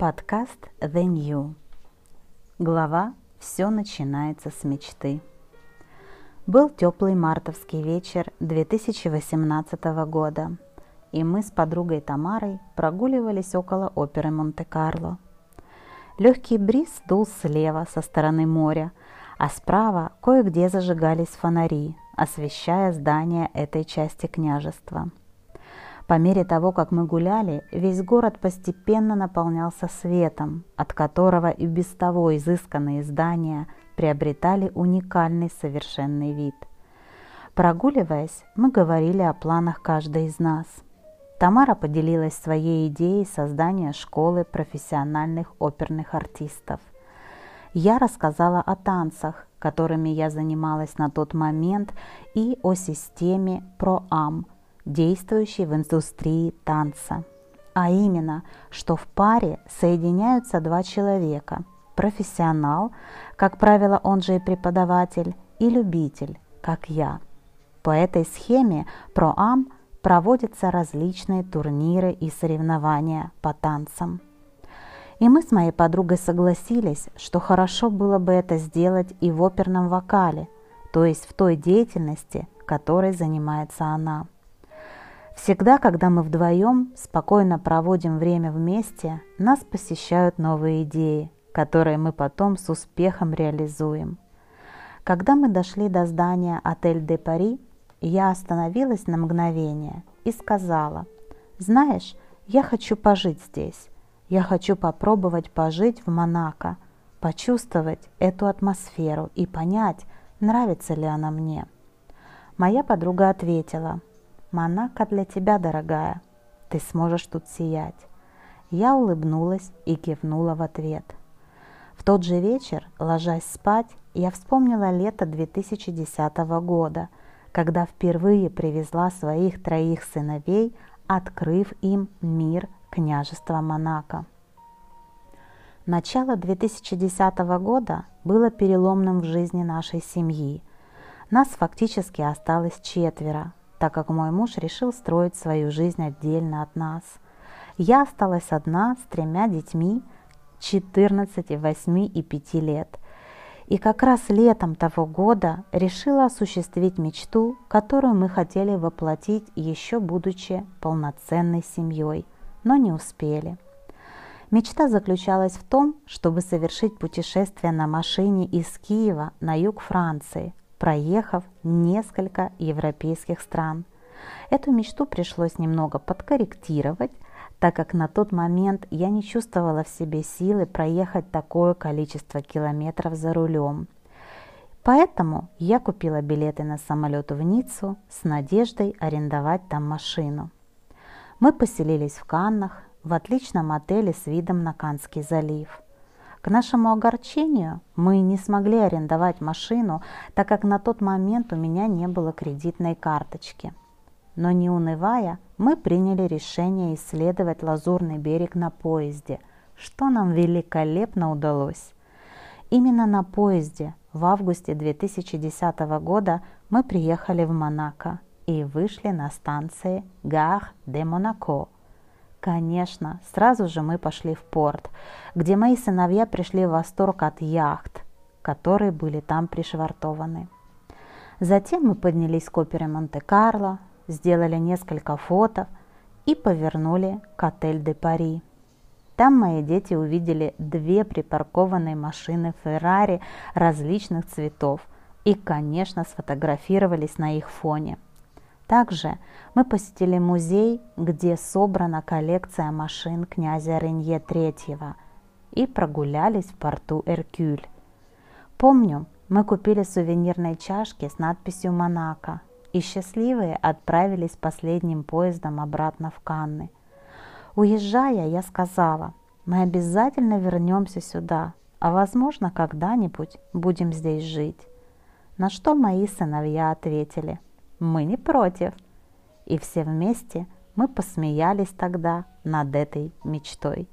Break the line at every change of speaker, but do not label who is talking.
Подкаст The New. Глава «Все начинается с мечты». Был теплый мартовский вечер 2018 года, и мы с подругой Тамарой прогуливались около оперы Монте-Карло. Легкий бриз дул слева со стороны моря, а справа кое-где зажигались фонари, освещая здания этой части княжества – по мере того, как мы гуляли, весь город постепенно наполнялся светом, от которого и без того изысканные здания приобретали уникальный совершенный вид. Прогуливаясь, мы говорили о планах каждой из нас. Тамара поделилась своей идеей создания школы профессиональных оперных артистов. Я рассказала о танцах, которыми я занималась на тот момент, и о системе ProAm – действующий в индустрии танца. А именно, что в паре соединяются два человека – профессионал, как правило, он же и преподаватель, и любитель, как я. По этой схеме ПроАМ проводятся различные турниры и соревнования по танцам. И мы с моей подругой согласились, что хорошо было бы это сделать и в оперном вокале, то есть в той деятельности, которой занимается она. Всегда, когда мы вдвоем спокойно проводим время вместе, нас посещают новые идеи, которые мы потом с успехом реализуем. Когда мы дошли до здания «Отель де Пари», я остановилась на мгновение и сказала, «Знаешь, я хочу пожить здесь. Я хочу попробовать пожить в Монако, почувствовать эту атмосферу и понять, нравится ли она мне». Моя подруга ответила – Монако для тебя, дорогая. Ты сможешь тут сиять. Я улыбнулась и кивнула в ответ. В тот же вечер, ложась спать, я вспомнила лето 2010 года, когда впервые привезла своих троих сыновей, открыв им мир княжества Монако. Начало 2010 года было переломным в жизни нашей семьи. Нас фактически осталось четверо, так как мой муж решил строить свою жизнь отдельно от нас. Я осталась одна с тремя детьми 14, 8 и 5 лет. И как раз летом того года решила осуществить мечту, которую мы хотели воплотить еще будучи полноценной семьей, но не успели. Мечта заключалась в том, чтобы совершить путешествие на машине из Киева на юг Франции, проехав несколько европейских стран. Эту мечту пришлось немного подкорректировать, так как на тот момент я не чувствовала в себе силы проехать такое количество километров за рулем. Поэтому я купила билеты на самолет в Ниццу с надеждой арендовать там машину. Мы поселились в Каннах, в отличном отеле с видом на Канский залив – к нашему огорчению мы не смогли арендовать машину, так как на тот момент у меня не было кредитной карточки. Но не унывая, мы приняли решение исследовать Лазурный берег на поезде, что нам великолепно удалось. Именно на поезде в августе 2010 года мы приехали в Монако и вышли на станции Гар де Монако – Конечно, сразу же мы пошли в порт, где мои сыновья пришли в восторг от яхт, которые были там пришвартованы. Затем мы поднялись к опере Монте-Карло, сделали несколько фото и повернули к отель де Пари. Там мои дети увидели две припаркованные машины Феррари различных цветов и, конечно, сфотографировались на их фоне – также мы посетили музей, где собрана коллекция машин князя Ренье III и прогулялись в порту Эркюль. Помню, мы купили сувенирные чашки с надписью «Монако» и счастливые отправились последним поездом обратно в Канны. Уезжая, я сказала, мы обязательно вернемся сюда, а возможно когда-нибудь будем здесь жить. На что мои сыновья ответили – мы не против. И все вместе мы посмеялись тогда над этой мечтой.